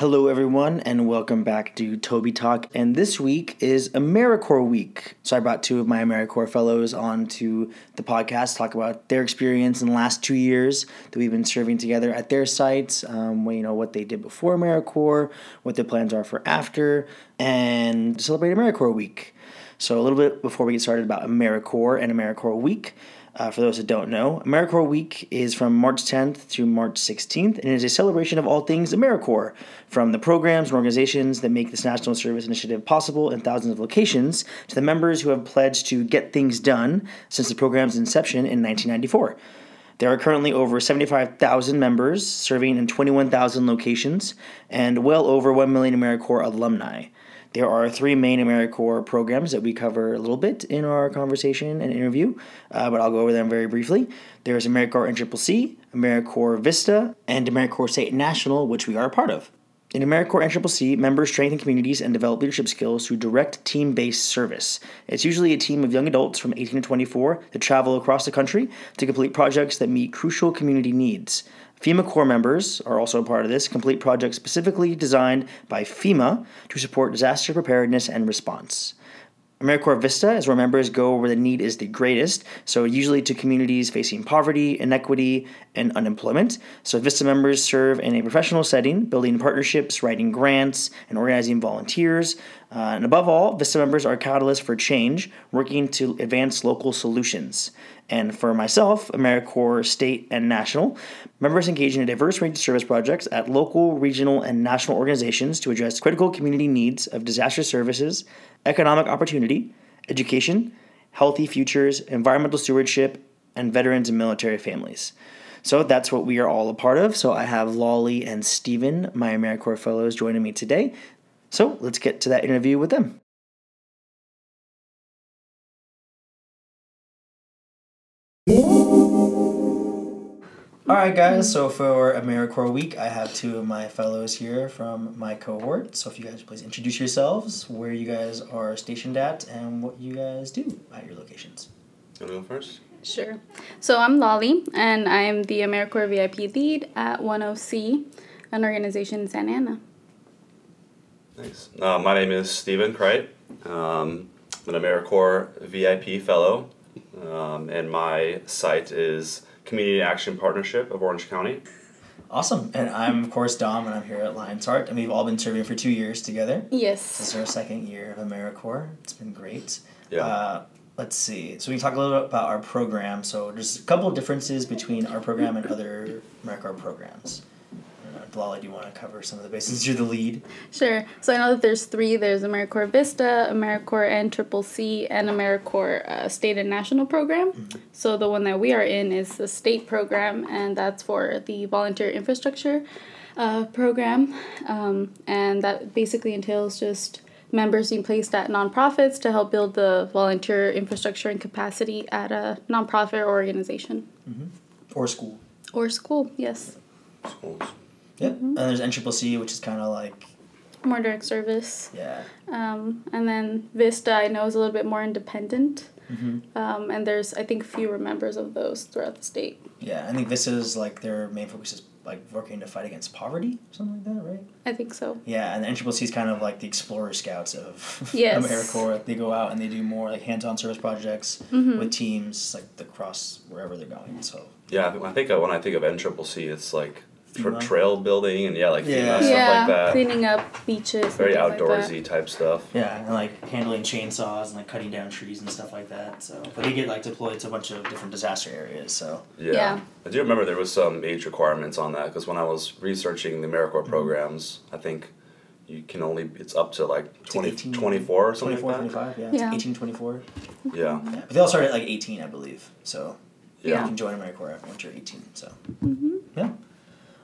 Hello, everyone, and welcome back to Toby Talk. And this week is AmeriCorps Week. So I brought two of my AmeriCorps fellows onto the podcast to talk about their experience in the last two years that we've been serving together at their sites. Um, you know what they did before AmeriCorps, what their plans are for after, and celebrate AmeriCorps Week. So a little bit before we get started about AmeriCorps and AmeriCorps Week. Uh, for those that don't know, AmeriCorps Week is from March 10th to March 16th and is a celebration of all things AmeriCorps, from the programs and organizations that make this national service initiative possible in thousands of locations to the members who have pledged to get things done since the program's inception in 1994. There are currently over 75,000 members serving in 21,000 locations and well over 1 million AmeriCorps alumni. There are three main AmeriCorps programs that we cover a little bit in our conversation and interview, uh, but I'll go over them very briefly. There's AmeriCorps NCCC, AmeriCorps Vista, and AmeriCorps State National, which we are a part of. In AmeriCorps NCCC, members strengthen communities and develop leadership skills through direct team based service. It's usually a team of young adults from 18 to 24 that travel across the country to complete projects that meet crucial community needs. FEMA Corps members are also a part of this, complete project specifically designed by FEMA to support disaster preparedness and response. AmeriCorps Vista is where members go where the need is the greatest, so usually to communities facing poverty, inequity, and unemployment. So Vista members serve in a professional setting, building partnerships, writing grants, and organizing volunteers. Uh, and above all, Vista members are catalysts for change, working to advance local solutions. And for myself, AmeriCorps State and National, members engage in a diverse range of service projects at local, regional, and national organizations to address critical community needs of disaster services, economic opportunity, education, healthy futures, environmental stewardship, and veterans and military families. So that's what we are all a part of. So I have Laly and Stephen, my AmeriCorps fellows, joining me today. So let's get to that interview with them. All right, guys. So for AmeriCorps Week, I have two of my fellows here from my cohort. So if you guys please introduce yourselves, where you guys are stationed at, and what you guys do at your locations. You want to go first? Sure. So I'm Laly, and I'm the AmeriCorps VIP lead at 1OC, an organization in Santa Ana. Nice. Uh, my name is Stephen Kreit. Um, I'm an AmeriCorps VIP fellow, um, and my site is Community Action Partnership of Orange County. Awesome. And I'm, of course, Dom, and I'm here at Lions Heart. And we've all been serving for two years together. Yes. This is our second year of AmeriCorps. It's been great. Yeah. Uh, let's see. So we can talk a little bit about our program. So there's a couple of differences between our program and other AmeriCorps programs. I don't Laly, do you want to cover some of the bases? You're the lead. Sure. So I know that there's three. There's AmeriCorps Vista, AmeriCorps NCCC, and AmeriCorps uh, State and National Program. So the one that we are in is the state program, and that's for the volunteer infrastructure uh, program. Um, and that basically entails just members being placed at nonprofits to help build the volunteer infrastructure and capacity at a nonprofit or organization Or school. or school. Yes. Schools. Yep. And there's NCCC, which is kind of like, More direct service. yeah. Um, and then Vista, I know, is a little bit more independent. Mm-hmm. Um, and there's, I think, fewer members of those throughout the state. Yeah, I think this is like their main focus is like working to fight against poverty, something like that, right? I think so. Yeah, and the NCCC is kind of like the explorer scouts of Yes. AmeriCorps. They go out and they do more like hands-on service projects Mm-hmm. with teams like across wherever they're going. So Yeah, I think- I think uh, when I think of NCCC, it's like tra- FEMA? trail building and yeah, like Yeah. FEMA, stuff yeah, like that. cleaning up beaches. Very and things like that. outdoorsy type stuff. yeah, and like handling chainsaws and like cutting down trees and stuff like that. So, but they get like deployed to a bunch of different disaster areas. So Yeah. Yeah. I do remember there was some age requirements on that because when I was researching the AmeriCorps programs, I think you can only it's up to like It's 20, like 18 24 or something 24, like that. 25, yeah, Yeah. It's 18, 24. Yeah. Yeah, but they all start at like 18, I believe. So you Yeah. can join AmeriCorps once you're 18. So Mm-hmm. yeah,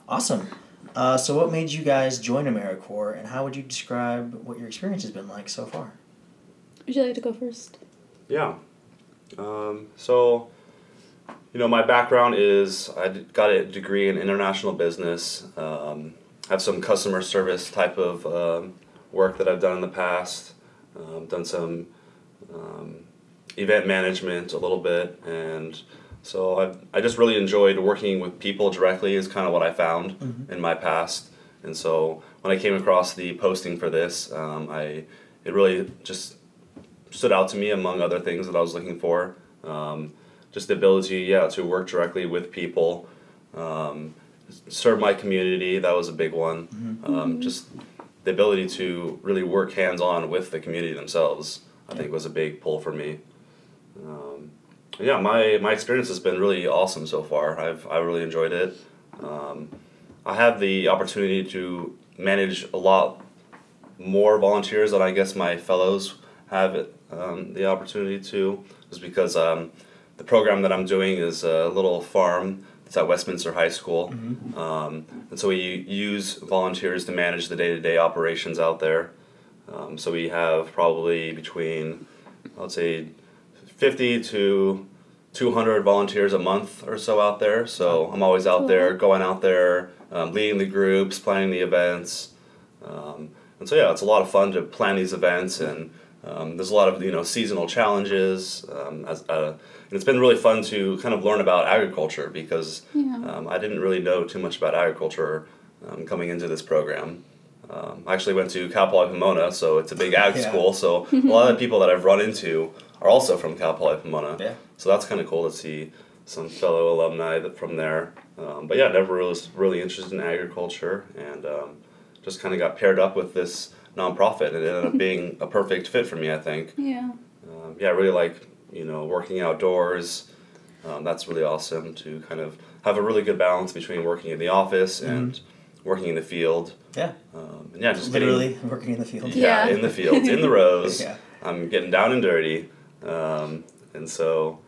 awesome. Uh, so what made you guys join AmeriCorps, and how would you describe what your experience has been like so far? Would you like to go first? Yeah. Um, so, you know, my background is I got a degree in international business. Um, have some customer service type of um, work that I've done in the past. Um, done some um, event management a little bit, and so I I just really enjoyed working with people directly. Is kind of what I found in my past, And so when I came across the posting for this, um, I it really just stood out to me among other things that I was looking for. Um, just the ability, yeah, to work directly with people, um, serve my community. That was a big one. Um, just the ability to really work hands on with the community themselves. I think was a big pull for me. Yeah, my my experience has been really awesome so far. I've I really enjoyed it. Um, I have the opportunity to manage a lot more volunteers than I guess my fellows have it, um, the opportunity to, just because um, the program that I'm doing is a little farm that's at Westminster High School, um, and so we use volunteers to manage the day-to-day operations out there. Um, so we have probably between, I'd say, fifty to 200 volunteers a month or so out there. So I'm always out there, going out there, um, leading the groups, planning the events. Um, and so yeah, it's a lot of fun to plan these events, and um, there's a lot of you know seasonal challenges. Um, as, uh, and it's been really fun to kind of learn about agriculture because Yeah. um, I didn't really know too much about agriculture um, coming into this program. Um, I actually went to Cal Poly Pomona, so it's a big ag Yeah. school. So a lot of the people that I've run into are also from Cal Poly Pomona. Yeah. So that's kind of cool to see some fellow alumni that from there. Um, but yeah, never was really interested in agriculture and um, just kind of got paired up with this nonprofit and it ended up being a perfect fit for me, I think. Yeah. Um, yeah, I really like, you know, working outdoors. Um, that's really awesome to kind of have a really good balance between working in the office and working in the field. Yeah. Um, yeah, just Literally working in the field. yeah, Yeah. in the fields, in the rows. Yeah. I'm getting down and dirty. Um, and so,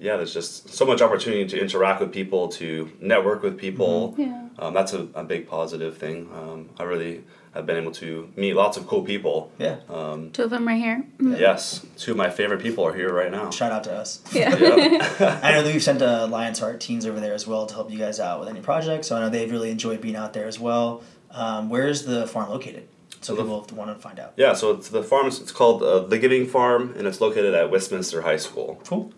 yeah, there's just so much opportunity to interact with people, to network with people. Yeah. Um, that's a, a big positive thing. Um, I really have been able to meet lots of cool people. Yeah. Um, Two of them right here. yes, two of my favorite people are here right now. Shout out to us. Yeah. Yep. I know that we've sent uh, Lions Heart teens over there as well to help you guys out with any projects. So I know they've really enjoyed being out there as well. Um, where is the farm located? So the- people want to find out. yeah, so it's the farm. is- It's called uh, the Giving Farm, and it's located at Westminster High School, Cool.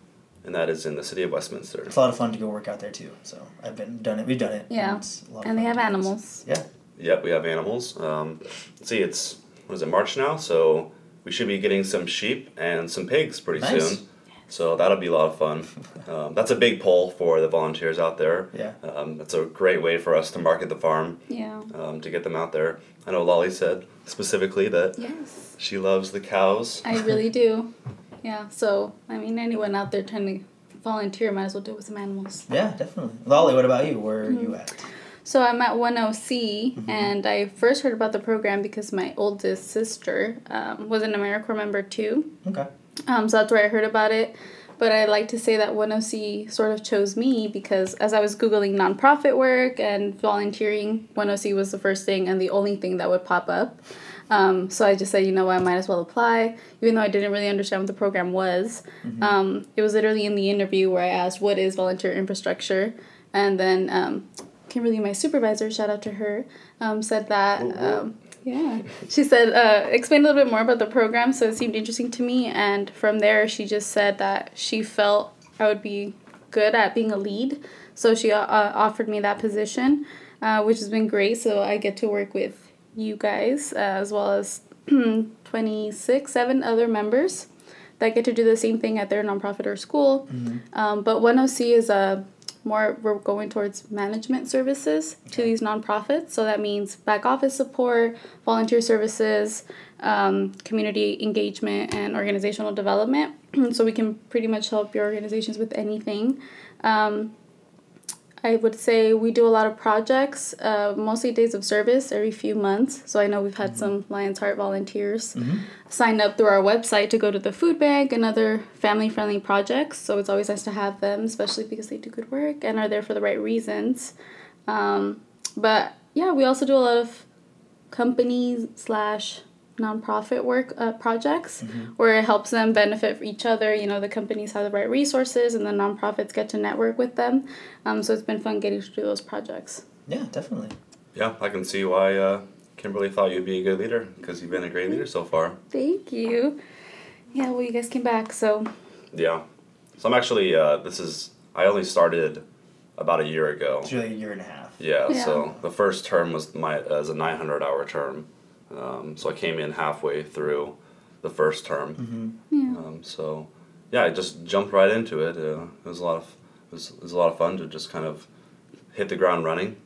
and that is in the city of Westminster. It's a lot of fun to go work out there too. So I've been done it. We've done it. Yeah. It's a lot of And they have to do this. animals. Yeah. Yep, we have animals. Um, see, it's what is it March now? So we should be getting some sheep and some pigs pretty Nice. soon. So that'll be a lot of fun. Um, that's a big pull for the volunteers out there. Yeah. Um, that's a great way for us to market the farm, Yeah. um, to get them out there. I know Laly said specifically that Yes. she loves the cows. I really do. Yeah. So I mean, anyone out there trying to volunteer might as well do it with some animals. Yeah, definitely. Laly, what about you? Where are Mm-hmm. you at? So I'm at 1OC, and I first heard about the program because my oldest sister um, was an AmeriCorps member too. Okay. Um, so that's where I heard about it. But I like to say that 1OC sort of chose me because as I was Googling nonprofit work and volunteering, 1OC was the first thing and the only thing that would pop up. Um, so I just said, you know what, I might as well apply, even though I didn't really understand what the program was. Um, it was literally in the interview where I asked, what is volunteer infrastructure? And then um, Kimberly, my supervisor, shout out to her, um, said that. Um, yeah, she said, uh, explain a little bit more about the program, so it seemed interesting to me. And from there, she just said that she felt I would be good at being a lead, so she uh, offered me that position, uh, which has been great. So I get to work with you guys uh, as well as 26, seven other members that get to do the same thing at their nonprofit or school. Um, but 1OC is a more we're going towards management services to these nonprofits. So that means back office support, volunteer services, um, community engagement, and organizational development. so we can pretty much help your organizations with anything. Um, I would say we do a lot of projects, uh, mostly days of service every few months. So I know we've had some Lions Heart volunteers sign up through our website to go to the food bank and other family friendly projects. So it's always nice to have them, especially because they do good work and are there for the right reasons. Um, but yeah, we also do a lot of companies slash nonprofit work uh, projects where it helps them benefit each other. You know, the companies have the right resources and the nonprofits get to network with them. Um, so it's been fun getting to do those projects. Yeah, definitely. Yeah, I can see why uh, Kimberly thought you'd be a good leader because you've been a great leader so far. Thank you. Yeah, well, you guys came back, so Yeah. So I'm actually, uh, this is, I only started about a year ago. It's really a year and a half. Yeah, Yeah. so the first term was my as a 900 hour term. Um, so I came in halfway through the first term. Mm-hmm. Yeah. Um, so yeah, I just jumped right into it. Uh, it was a lot of it was, it was a lot of fun to just kind of hit the ground running.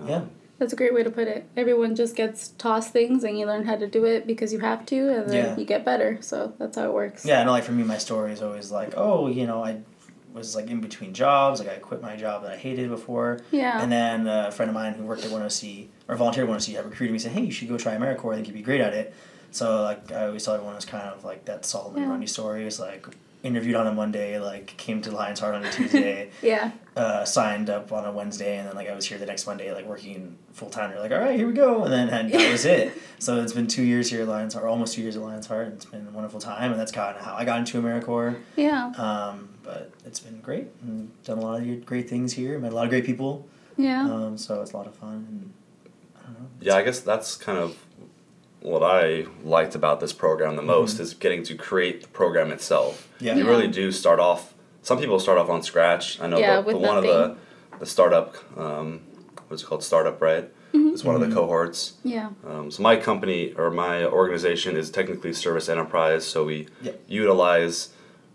Um, Yeah. That's a great way to put it. Everyone just gets tossed things and you learn how to do it because you have to and then Yeah. you get better. So that's how it works. Yeah, I know. Like for me, my story is always like, oh, you know, I was like in between jobs. Like I quit my job that I hated before, Yeah. and then a friend of mine who worked at 1OC or volunteered at 1OC had recruited me. Said, hey, you should go try AmeriCorps. I think you'd be great at it. So like I always thought everyone was kind of like that Solomon Yeah. Grundy story. It was like interviewed on a Monday, like came to Lions Heart on a Tuesday. yeah. uh, signed up on a Wednesday, and then like I was here the next Monday, like working full time. They're like, all right, here we go, and then and that was it. So it's been two years here at Lions Heart, almost two years at Lions Heart. And it's been a wonderful time, and that's kind of how I got into AmeriCorps. Yeah. Um, but it's been great, and done a lot of great things here. Met a lot of great people. Yeah. Um, so it's a lot of fun. And I don't know. Yeah, I guess that's kind of what I liked about this program the most is getting to create the program itself. Yeah. You really do start off. Some people start off on scratch. I know Yeah, the, the one of the the startup. Um, what's it called? Startup, right? Mm-hmm. It's one of the cohorts. Yeah. Um, so my company or my organization is technically service enterprise. So we Yep. utilize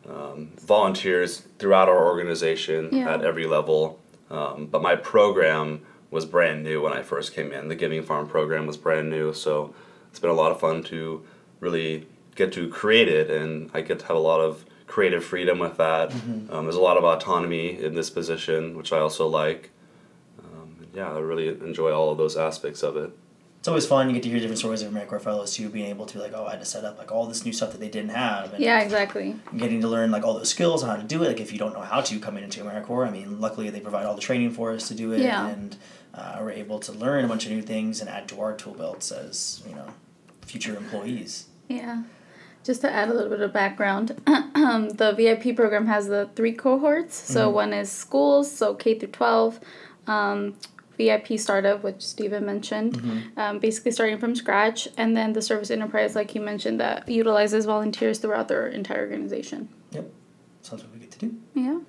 um, volunteers throughout our organization Yeah. at every level. Um, but my program was brand new when I first came in. The Giving Farm program was brand new, so it's been a lot of fun to really get to create it, and I get to have a lot of creative freedom with that. Um, there's a lot of autonomy in this position, which I also like. Um, yeah, I really enjoy all of those aspects of it. It's always fun. You get to hear different stories of AmeriCorps fellows too, being able to like, oh, I had to set up like all this new stuff that they didn't have. And Yeah, exactly. getting to learn like all those skills on how to do it. Like if you don't know how to come into AmeriCorps, I mean, luckily they provide all the training for us to do it, Yeah. and uh, we're able to learn a bunch of new things and add to our tool belts as you know future employees. Yeah. Just to add a little bit of background, the VIP program has the three cohorts. So one is schools, so K through 12, um, VIP startup, which Stephen mentioned, um, basically starting from scratch, and then the service enterprise, like you mentioned, that utilizes volunteers throughout their entire organization. Yep, so that's what we get to do. Yeah.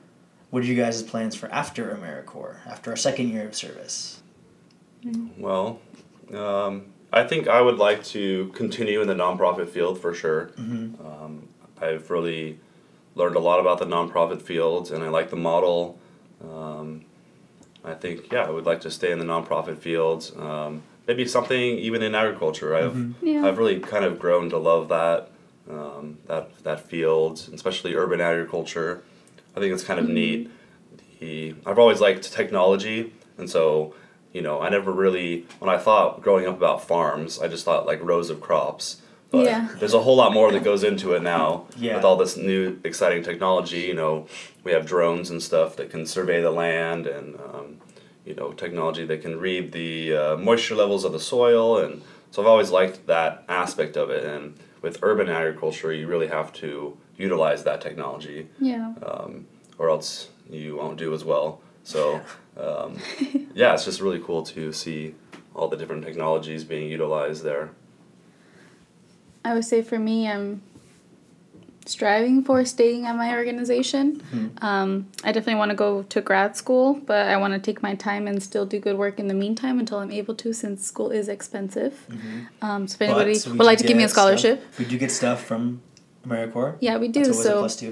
What are you guys' plans for after AmeriCorps, after our second year of service? Well, um, I think I would like to continue in the nonprofit field for sure. Um, I've really learned a lot about the nonprofit field, and I like the model. Um, I think yeah, I would like to stay in the nonprofit field. Um, maybe something even in agriculture. I've Yeah. I've really kind of grown to love that um, that that field, especially urban agriculture. I think it's kind of neat. The I've always liked technology, and so you know I never really when I thought growing up about farms, I just thought like rows of crops. But Yeah. there's a whole lot more that goes into it now Yeah. with all this new exciting technology. You know, we have drones and stuff that can survey the land, and um, you know, technology that can read the uh, moisture levels of the soil, and so I've always liked that aspect of it. And with urban agriculture, you really have to utilize that technology, Yeah. um, or else you won't do as well. So, um, yeah, it's just really cool to see all the different technologies being utilized there. I would say for me, I'm striving for staying at my organization. Um, I definitely want to go to grad school, but I want to take my time and still do good work in the meantime until I'm able to, since school is expensive. Um, so if anybody we would like to give me a get stuff- scholarship, we do get stuff from AmeriCorps. yeah, we do. That's So plus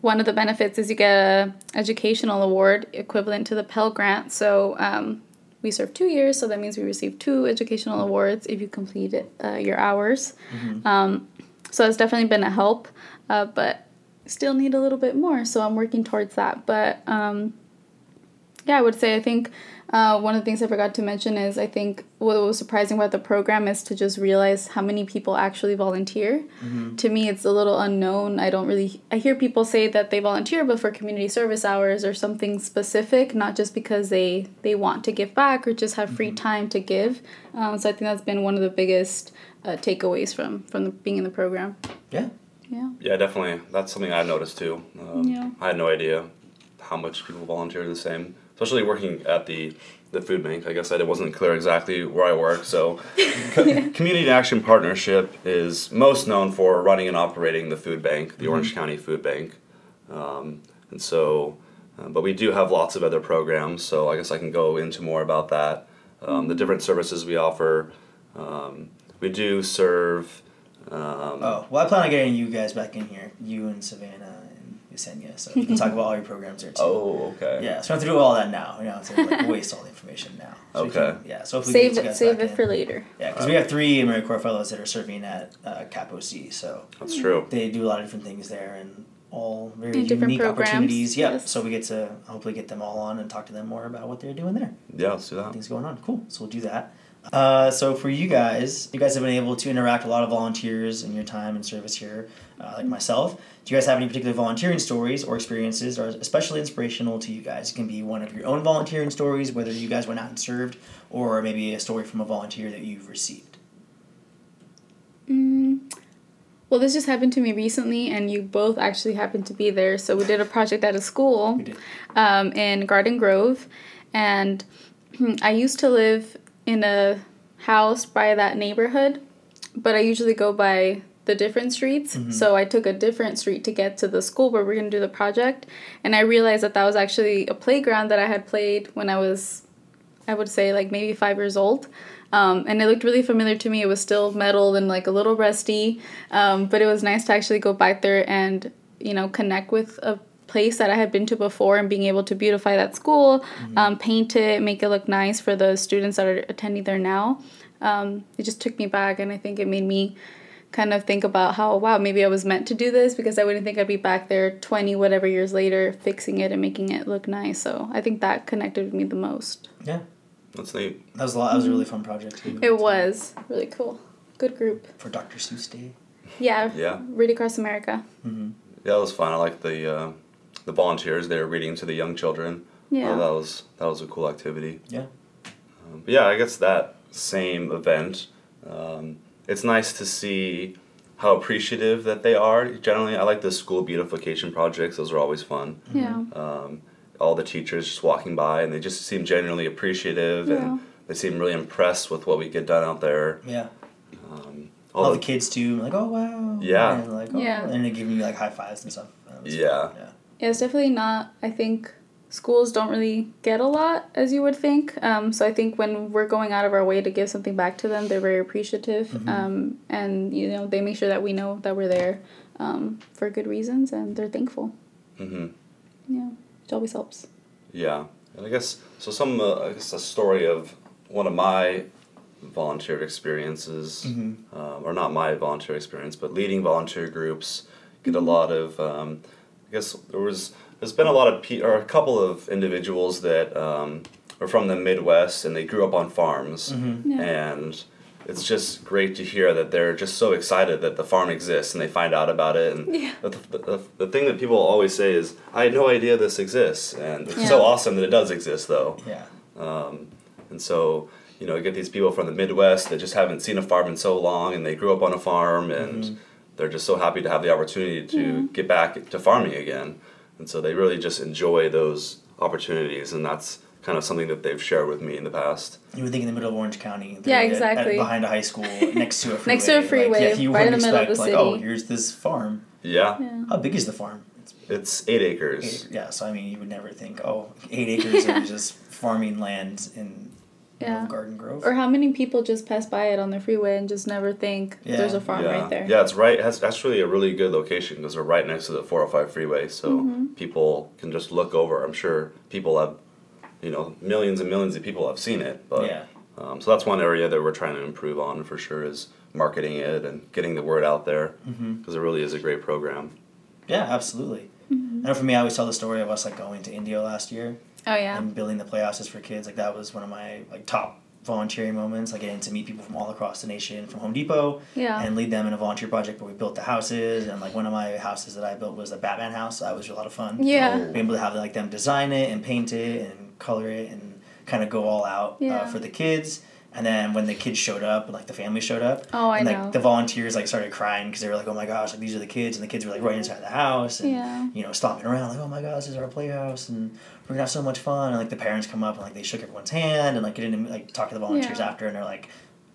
one of the benefits is you get a educational award equivalent to the Pell Grant. So um, we serve two years, so that means we receive two educational awards if you complete uh, your hours. Um, so it's definitely been a help, uh, but still need a little bit more. So I'm working towards that. But um, yeah, I would say I think uh, one of the things I forgot to mention is I think what was surprising about the program is to just realize how many people actually volunteer. To me, it's a little unknown. I don't really. I hear people say that they volunteer, but for community service hours or something specific, not just because they they want to give back or just have free time to give. Um, so I think that's been one of the biggest uh, takeaways from from the, being in the program. Yeah. Yeah. Yeah, definitely. That's something I've noticed too. Um, Yeah. I had no idea how much people volunteer the same, especially working at the the food bank. Like I said, it wasn't clear exactly where I work. So, Co- Community Action Partnership is most known for running and operating the food bank, the Orange County Food Bank, um, and so Uh, but we do have lots of other programs, so I guess I can go into more about that. Um, the different services we offer. Um, we do serve. Um, Oh, well, I plan on getting you guys back in here, you and Savannah and Yesenia, so we can talk about all your programs there too. oh, okay. Yeah, so we have to do all that now. We don't have to like, waste all the information now. So Okay. can- yeah, so hopefully we Save get it, save back it in. for later. Yeah, because we have three AmeriCorps fellows that are serving at uh, CAP OC, so That's true. they do a lot of different things there and all very And different unique programs, opportunities. Yeah, yes. So we get to hopefully get them all on and talk to them more about what they're doing there. Yeah, let's do that. Things going on. Cool. So we'll do that. Uh, so for you guys, you guys have been able to interact with a lot of volunteers in your time and service here, uh, like myself. Do you guys have any particular volunteering stories or experiences that are especially inspirational to you guys? It can be one of your own volunteering stories, whether you guys went out and served, or maybe a story from a volunteer that you've received. Mm, well, this just happened to me recently, and you both actually happened to be there. So we did a project at a school um, in Garden Grove, and I used to live in a house by that neighborhood, but I usually go by the different streets. So I took a different street to get to the school where we're gonna do the project, and I realized that that was actually a playground that I had played when I was, I would say like maybe five years old. Um, and it looked really familiar to me. It was still metal and like a little rusty, um, but it was nice to actually go back there and you know connect with a place that I had been to before and being able to beautify that school, um, paint it, make it look nice for the students that are attending there now. Um, it just took me back, and I think it made me kind of think about how wow maybe I was meant to do this because I wouldn't think I'd be back there twenty whatever years later fixing it and making it look nice. So I think that connected with me the most. Yeah, That's neat. that was a lot. That was a really fun project. Too. It was really cool, good group. for Dr. Seuss Day. Yeah, Yeah. read across America. Mm-hmm. Yeah, it was fun. I like the uh, the volunteers. They were reading to the young children. Yeah. Oh, that was that was a cool activity. Yeah. Um, but yeah, I guess that same event. Um, it's nice to see how appreciative that they are. Generally, I like the school beautification projects. Those are always fun. Yeah. Um, all the teachers just walking by and they just seem genuinely appreciative Yeah. and they seem really impressed with what we get done out there. Yeah. Um, All, all the kids too, like, oh wow. Yeah. And like, oh, Yeah. And they giving you like high fives and stuff. That was Yeah. fun. Yeah. Yeah, it's definitely not. I think schools don't really get a lot as you would think. Um, so I think when we're going out of our way to give something back to them, they're very appreciative. Um, and you know they make sure that we know that we're there um, for good reasons, and they're thankful. hmm Yeah, it always helps. Yeah, and I guess so. Some uh, I guess a story of one of my volunteer experiences, Mm-hmm. um, or not my volunteer experience, but leading volunteer groups. Get Mm-hmm. a lot of. I guess there was there's been a lot of pe- or a couple of individuals that um, are from the Midwest and they grew up on farms, Mm-hmm. Yeah. and it's just great to hear that they're just so excited that the farm exists and they find out about it and Yeah. the, the, the, the thing that people always say is i had no idea this exists and it's Yeah. so awesome that it does exist though Yeah. um, and so you know you get these people from the midwest that just haven't seen a farm in so long and they grew up on a farm and they're just so happy to have the opportunity to get back to farming again and so they really just enjoy those opportunities and that's kind of something that they've shared with me in the past You would think in the middle of Orange County. Yeah, literally at- at- exactly. behind a high school, next to a freeway. Next to a like, freeway, yeah, you right in wouldn't the middle of expect, the like, oh, here's this farm. yeah, Yeah. How big is the farm? It's it's eight acres eight, yeah, so I mean, you would never think, oh, eight acres of just farming land in Yeah. Garden Grove. Or how many people just pass by it on the freeway and just never think Yeah. there's a farm yeah. right there? Yeah, it's right. It has actually a really good location because we're right next to the 405 freeway, so Mm-hmm. people can just look over. I'm sure people have, you know, millions and millions of people have seen it. But yeah. um, so that's one area that we're trying to improve on for sure is marketing it and getting the word out there because Mm-hmm. it really is a great program. Yeah, absolutely. Mm-hmm. I know for me, I always tell the story of us like going to Indio last year Oh yeah. and building the playhouses for kids. Like that was one of my like top volunteering moments. Like getting to meet people from all across the nation, from Home Depot, Yeah. and lead them in a volunteer project where we built the houses. And like one of my houses that I built was a Batman house. That was a lot of fun. Yeah. Oh. Being able to have like them design it and paint it and color it and kind of go all out Yeah. uh, for the kids. And then when the kids showed up, like the family showed up, Oh, I and, like know. the volunteers like started crying because they were like, "Oh my gosh, like these are the kids," and the kids were like right inside the house, and Yeah. you know stomping around like, "Oh my gosh, this is our playhouse," and we're gonna have so much fun. And like the parents come up and like they shook everyone's hand and like get into like talk to the volunteers Yeah. after, and they're like,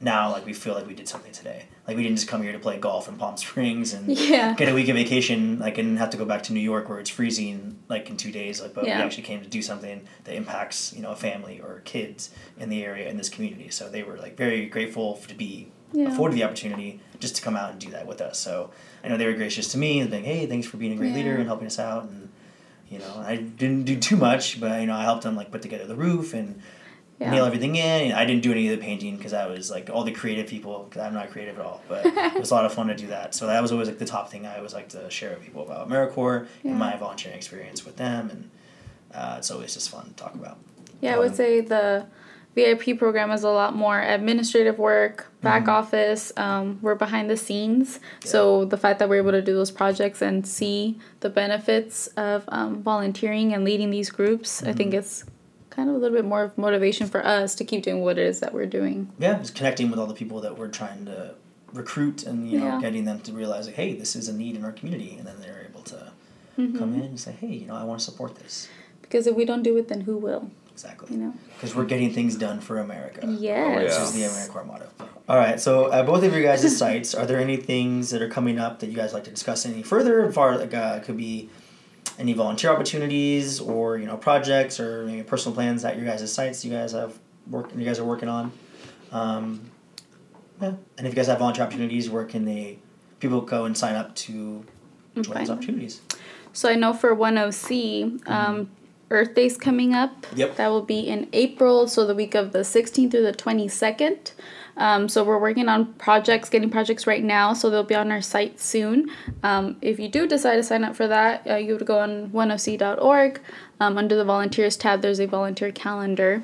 now like we feel like we did something today. Like we didn't just come here to play golf in Palm Springs and Yeah. get a week of vacation, like and have to go back to New York where it's freezing like in two days. Like, but Yeah. we actually came to do something that impacts you know a family or kids in the area in this community. So they were like very grateful to be Yeah. afforded the opportunity just to come out and do that with us. So I know they were gracious to me and being, hey, thanks for being a great Yeah. leader and helping us out. And you know, I didn't do too much, but you know, I helped them like put together the roof and Yeah. nail everything in. And I didn't do any of the painting because I was like all the creative people. Because I'm not creative at all, but it was a lot of fun to do that. So that was always like the top thing I always like to share with people about AmeriCorps Yeah. and my volunteering experience with them, and uh, it's always just fun to talk about. Yeah, I would Um, say the VIP program is a lot more administrative work, back Mhm. office. Um, we're behind the scenes, so the fact that we're able to do those projects and see the benefits of um, volunteering and leading these groups, I Mm-hmm. think it's kind of a little bit more of motivation for us to keep doing what it is that we're doing. Yeah, just connecting with all the people that we're trying to recruit, and you know, Yeah. getting them to realize like, hey, this is a need in our community, and then they're able to Mm-hmm. come in and say, hey, you know, I want to support this. Because if we don't do it, then who will? Exactly. You know. Because we're getting things done for America. Yes. This is the AmeriCorps motto. All right, so at both of your guys' sites, are there any things that are coming up that you guys like to discuss any further? As far like uh, could be any volunteer opportunities or you know projects or maybe personal plans at your guys' sites you guys have work you guys are working on. Um, yeah, and if you guys have volunteer opportunities, where can they people go and sign up to join find those opportunities? So I know for 1OC, um, Earth Day's coming up. Mm-hmm. Yep. That will be in April, so the week of the 16th through the 22nd. Um, so we're working on projects, getting projects right now, so they'll be on our site soon. Um, if you do decide to sign up for that, uh, you would go on 1oc.org. Um, under the volunteers tab, there's a volunteer calendar,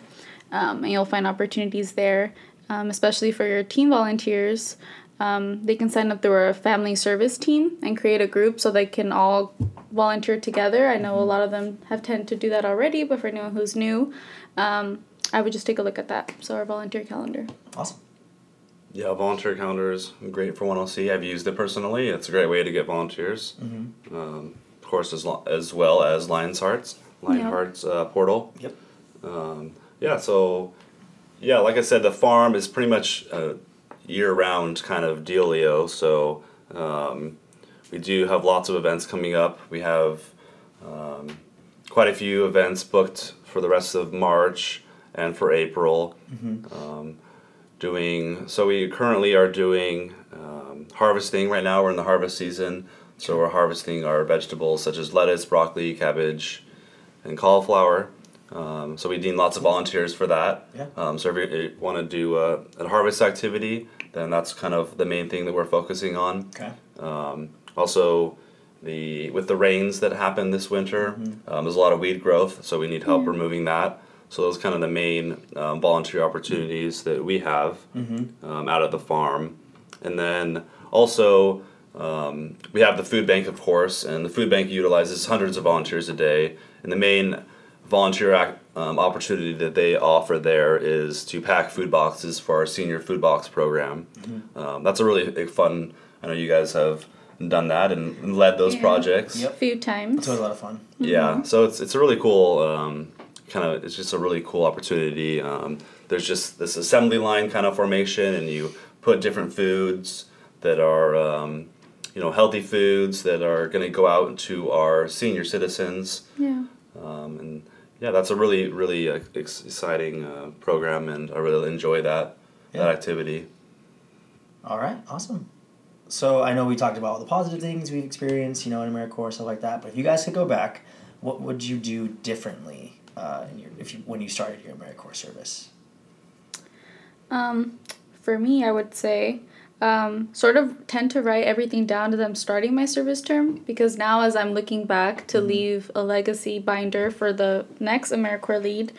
um, and you'll find opportunities there, um, especially for your team volunteers. Um, they can sign up through our family service team and create a group so they can all volunteer together. I know a lot of them have tend to do that already, but for anyone who's new, um, I would just take a look at that. So our volunteer calendar. Awesome. Yeah, volunteer calendar is great for 1OC. I've used it personally. It's a great way to get volunteers. Mm-hmm. Um, of course, as, lo- as well as Lions Hearts, Lion Yeah. Hearts uh, portal. Yep. Um, yeah, so yeah, like I said, the farm is pretty much a year-round kind of dealio. So um, we do have lots of events coming up. We have um, quite a few events booked for the rest of March and for April. Um, doing so, we currently are doing um, harvesting right now. We're in the harvest season, so we're harvesting our vegetables such as lettuce, broccoli, cabbage, and cauliflower. Um, so we need lots of volunteers for that. Yeah. Um, so if you want to do a, a harvest activity, then that's kind of the main thing that we're focusing on. Okay. Um, also, the with the rains that happened this winter, um, there's a lot of weed growth, so we need help removing that. So those are kind of the main um, volunteer opportunities that we have um, out at the farm, and then also um, we have the food bank, of course, and the food bank utilizes hundreds of volunteers a day. And the main volunteer ac- um, opportunity that they offer there is to pack food boxes for our senior food box program. Um, that's a really fun. I know you guys have done that and, and led those Yeah. projects. Yep. A few times. It's always a lot of fun. Yeah, so it's it's a really cool um, kind of it's just a really cool opportunity. Um, there's just this assembly line kind of formation, and you put different foods that are um, you know healthy foods that are going to go out to our senior citizens, Yeah. um, and yeah, that's a really really uh, exciting uh, program, and I really enjoy that Yeah. that activity. All right, awesome. So I know we talked about all the positive things we've experienced, you know, in AmeriCorps stuff like that. But if you guys could go back, what would you do differently uh, in your if you when you started your AmeriCorps service? Um, for me, I would say, um, sort of tend to write everything down as I'm starting my service term because now, as I'm looking back to leave a legacy binder for the next AmeriCorps lead,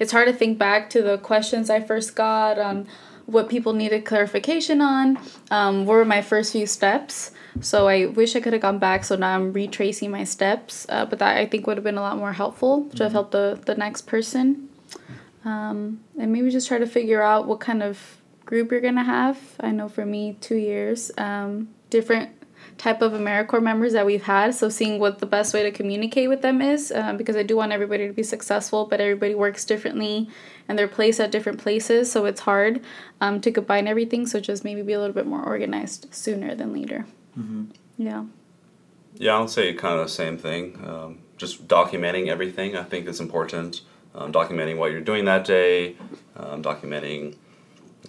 it's hard to think back to the questions I first got on what people needed clarification on, um, were my first few steps. So I wish I could have gone back. So now I'm retracing my steps, uh, but that I think would have been a lot more helpful to have helped the, the next person um, and maybe just try to figure out what kind of group you're gonna have. I know for me, two years, um, different type of AmeriCorps members that we've had. So seeing what the best way to communicate with them is, uh, because I do want everybody to be successful, but everybody works differently and they're placed at different places, so it's hard um, to combine everything. So just maybe be a little bit more organized sooner than later. Mm-hmm. Yeah. Yeah, I'll say kind of the same thing. Um, just documenting everything, I think is important. Um, documenting what you're doing that day, um, documenting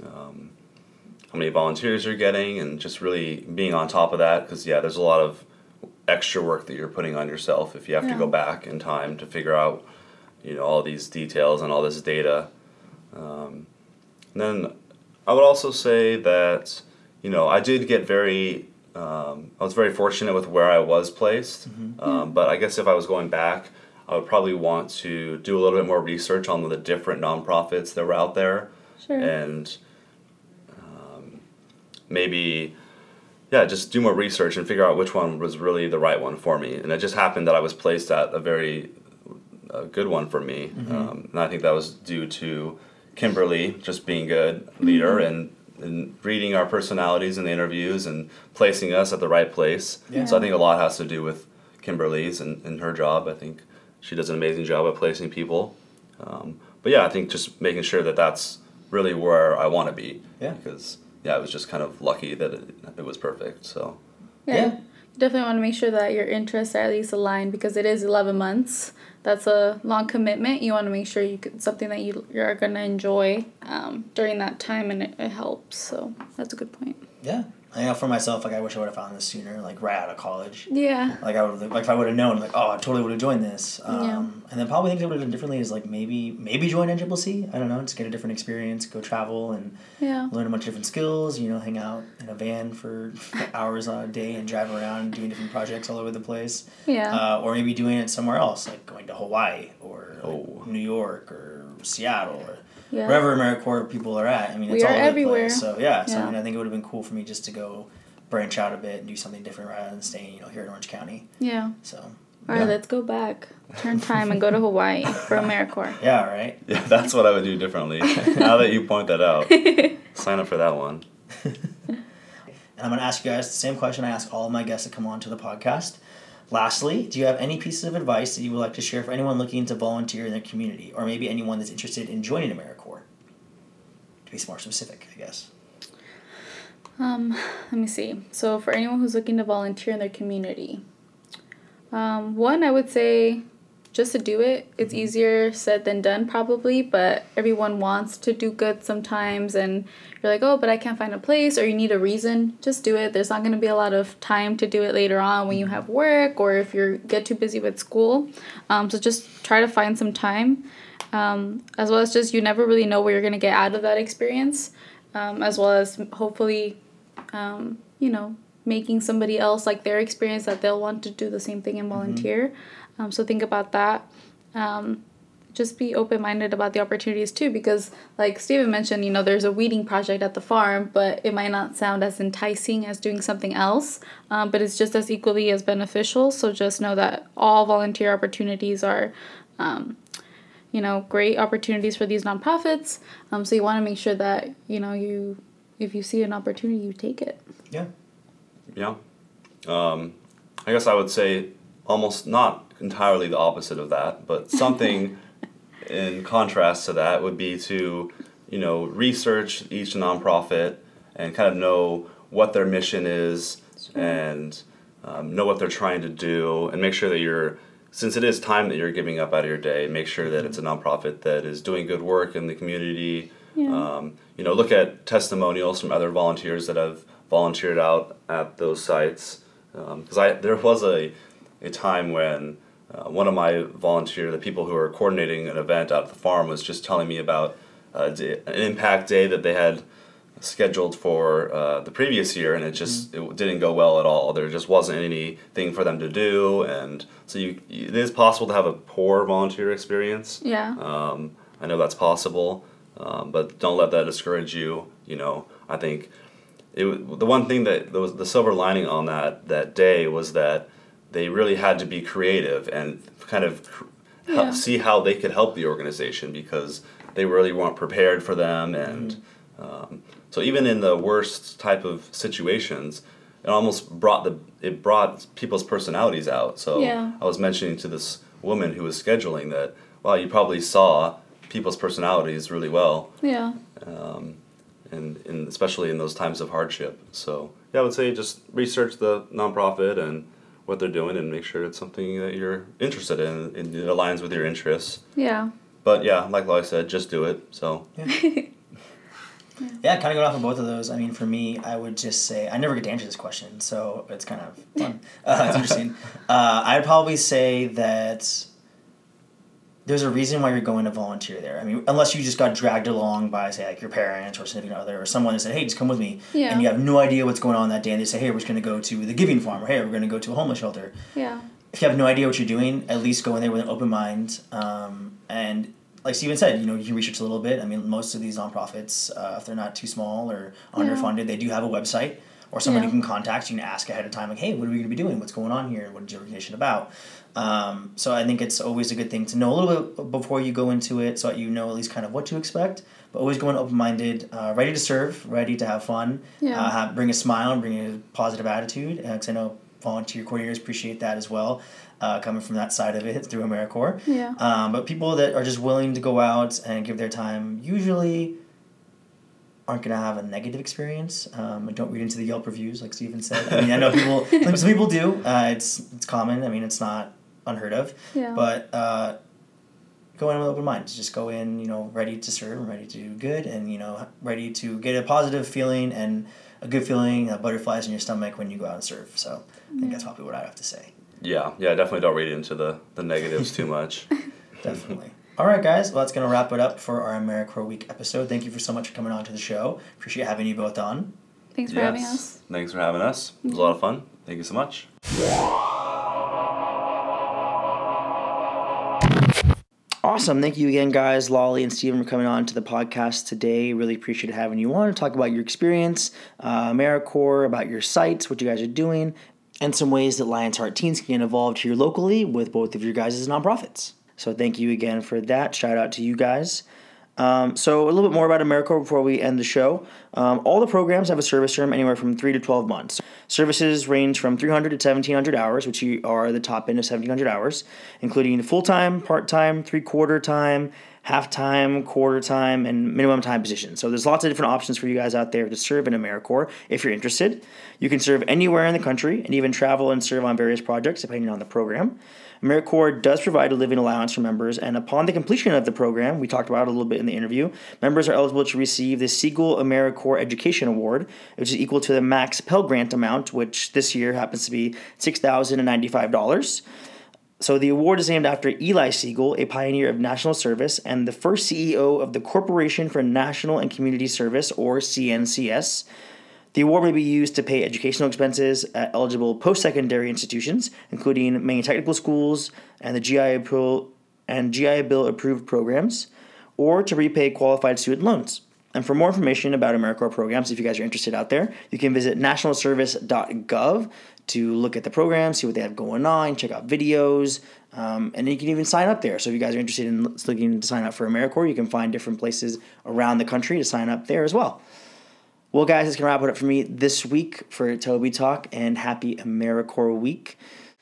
um, how many volunteers you're getting, and just really being on top of that. Because yeah, there's a lot of extra work that you're putting on yourself if you have Yeah. to go back in time to figure out, you know, all these details and all this data. Um, and then I would also say that, you know, I did get very, um, I was very fortunate with where I was placed. Um, but I guess if I was going back, I would probably want to do a little bit more research on the different nonprofits that were out there Sure. and maybe yeah just do more research and figure out which one was really the right one for me. And it just happened that i was placed at a very a good one for me. Um, and i think that was due to kimberly just being a good leader and and reading our personalities in the interviews and placing us at the right place. Yeah. so i think a lot has to do with kimberly's and, and her job. I think she does an amazing job at placing people. Um, but yeah i think just making sure that that's really where i want to be. Yeah. because yeah it was just kind of lucky that it, it was perfect so Yeah. Yeah. You definitely want to make sure that your interests are at least aligned because it is 11 months. That's a long commitment. You want to make sure you could, something that you you're going to enjoy um, during that time and it, it helps. So that's a good point. Yeah. I know for myself, like I wish I would have found this sooner, like right out of college. Yeah. Like I would, like if I would have known, like oh, I totally would have joined this. Um, Yeah. And then probably things I would have done differently is like maybe maybe join NCCC. I don't know, just get a different experience, go travel and Yeah. learn a bunch of different skills. You know, hang out in a van for hours on a day and drive around doing different projects all over the place. Yeah. Uh, or maybe doing it somewhere else, like going to Hawaii or like, Oh. New York or Seattle or yeah. wherever AmeriCorps people are at. I mean, We it's all are over the everywhere. place. So yeah, so Yeah. I mean, I think it would have been cool for me just to go branch out a bit and do something different rather than staying, you know, here in Orange County. Yeah. So All right, Yeah. let's go back. Turn time and go to Hawaii for AmeriCorps. yeah, right. yeah that's what i would do differently now that you point that out sign up for that one And I'm going to ask you guys the same question I ask all of my guests that come on to the podcast. Lastly, do you have any pieces of advice that you would like to share for anyone looking to volunteer in their community, or maybe anyone that's interested in joining AmeriCorps? To be more specific, I guess. Um, let me see. So, for anyone who's looking to volunteer in their community, um, one, I would say just to do it. It's easier said than done, probably, but everyone wants to do good sometimes, and you're like, oh, but I can't find a place, or you need a reason. Just do it. There's not going to be a lot of time to do it later on when you have work or if you get too busy with school. Um, so, just try to find some time. Um, as well as just you never really know what you're going to get out of that experience, um, as well as hopefully um, you know, making somebody else like their experience that they'll want to do the same thing and volunteer. Um, so think about that. Um, just be open minded about the opportunities too, because like Stephen mentioned, you know, there's a weeding project at the farm, but it might not sound as enticing as doing something else, um, but it's just as equally as beneficial. So just know that all volunteer opportunities are. Um, you know, great opportunities for these nonprofits. Um, so you want to make sure that you know you, if you see an opportunity, you take it. Yeah. Yeah. Um, I guess I would say almost not entirely the opposite of that, but something in contrast to that would be to, you know, research each nonprofit and kind of know what their mission is and um, know what they're trying to do and make sure that you're since it is time that you're giving up out of your day make sure that it's a nonprofit that is doing good work in the community. Yeah. um, you know look at testimonials from other volunteers that have volunteered out at those sites. Because I there was a a time when uh, one of my volunteer the people who were coordinating an event out at the farm was just telling me about day, an impact day that they had scheduled for uh, the previous year and it just it didn't go well at all there just wasn't anything for them to do and so you it is possible to have a poor volunteer experience Yeah. um, I know that's possible, um, but don't let that discourage you. You know, I think it the one thing that the, was the silver lining on that that day was that they really had to be creative and kind of Yeah. see how they could help the organization because they really weren't prepared for them and um, so even in the worst type of situations it almost brought the it brought people's personalities out. So Yeah. I was mentioning to this woman who was scheduling that, wow, you probably saw people's personalities really well, Yeah. and, and especially in those times of hardship. So yeah, I would say just research the nonprofit and what they're doing, and make sure it's something that you're interested in and it aligns with your interests. Yeah. But yeah, like Loy said, just do it. So Yeah, kind of going off of both of those. I mean, for me, I would just say I never get to answer this question, so it's kind of fun. Uh, it's interesting. Uh, I'd probably say that there's a reason why you're going to volunteer there. I mean, unless you just got dragged along by, say, like your parents or significant other or someone that said, "Hey, just come with me," Yeah. and you have no idea what's going on that day, and they say, "Hey, we're just going to go to the Giving Farm," or "Hey, we're going to go to a homeless shelter." Yeah. if you have no idea what you're doing, at least go in there with an open mind. Um, and like Stephen said, you know, you can research a little bit. I mean, most of these nonprofits, uh, if they're not too small or underfunded, they do have a website or someone you can contact. You can ask ahead of time, like, hey, what are we going to be doing? What's going on here? What is your organization about? Um, so I think it's always a good thing to know a little bit before you go into it so that you know at least kind of what to expect. But always going open minded, uh, ready to serve, ready to have fun, Yeah. uh, have, bring a smile and bring a positive attitude. Because I know volunteer coordinators appreciate that as well, uh, coming from that side of it through AmeriCorps. Yeah. Um, but people that are just willing to go out and give their time usually aren't going to have a negative experience. Um, don't read into the Yelp reviews, like Stephen said. I mean, I know people, some, some people do. Uh, it's it's common. I mean, it's not unheard of. Yeah. But uh, go in with open minds. Just go in, you know, ready to serve and ready to do good, and you know, ready to get a positive feeling and a good feeling, uh, butterflies in your stomach when you go out and serve. So I think that's probably what I have to say. yeah, yeah, definitely don't read into the the negatives too much. Definitely. All right, guys. Well, that's going to wrap it up for our AmeriCorps Week episode. Thank you for so much for coming on to the show. Appreciate having you both on. Thanks for having us. Thanks for having us. It was a lot of fun. Thank you so much. Awesome. Thank you again, guys, Laly and Stephen, for coming on to the podcast today. Really appreciate having you on to talk about your experience, uh, AmeriCorps, about your sites, what you guys are doing, and some ways that Lions Heart Teens can get involved here locally with both of your guys' nonprofits. So thank you again for that. Shout out to you guys. Um, so a little bit more about AmeriCorps before we end the show. Um, all the programs have a service term anywhere from three to twelve months. Services range from 300 to 1700 hours, which are the top end of 1700 hours, including full time, part time, three quarter time, half time, quarter time, and minimum time positions. So there's lots of different options for you guys out there to serve in AmeriCorps if you're interested. You can serve anywhere in the country and even travel and serve on various projects depending on the program. AmeriCorps does provide a living allowance for members, and upon the completion of the program, we talked about a little bit in the interview, members are eligible to receive the Segal AmeriCorps Education Award, which is equal to the max Pell Grant amount, which this year happens to be $6,095. So the award is named after Eli Segal, a pioneer of national service and the first CEO of the Corporation for National and Community Service, or CNCS. The award may be used to pay educational expenses at eligible post-secondary institutions, including many technical schools and the GI Bill and GI Bill approved programs, or to repay qualified student loans. And for more information about AmeriCorps programs, if you guys are interested out there, you can visit nationalservice.gov to look at the program, see what they have going on, check out videos, um, and you can even sign up there. So if you guys are interested in looking to sign up for AmeriCorps, you can find different places around the country to sign up there as well. Well, guys, this gonna wrap it up for me this week for TOBY Talk and happy AmeriCorps week.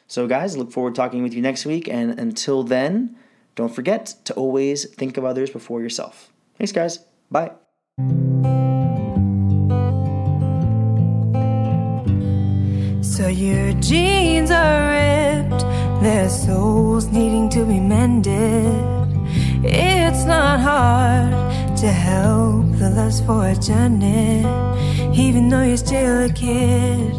So, guys, look forward to talking with you next week. And until then, don't forget to always think of others before yourself. Thanks, guys. Bye. So your jeans are ripped, their soles needing to be mended. It's not hard to help the lust for a journey, even though you're still a kid.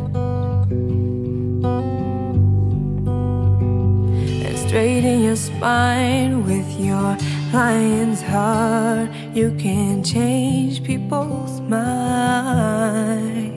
And straighten your spine with your lion's heart. You can change people's minds.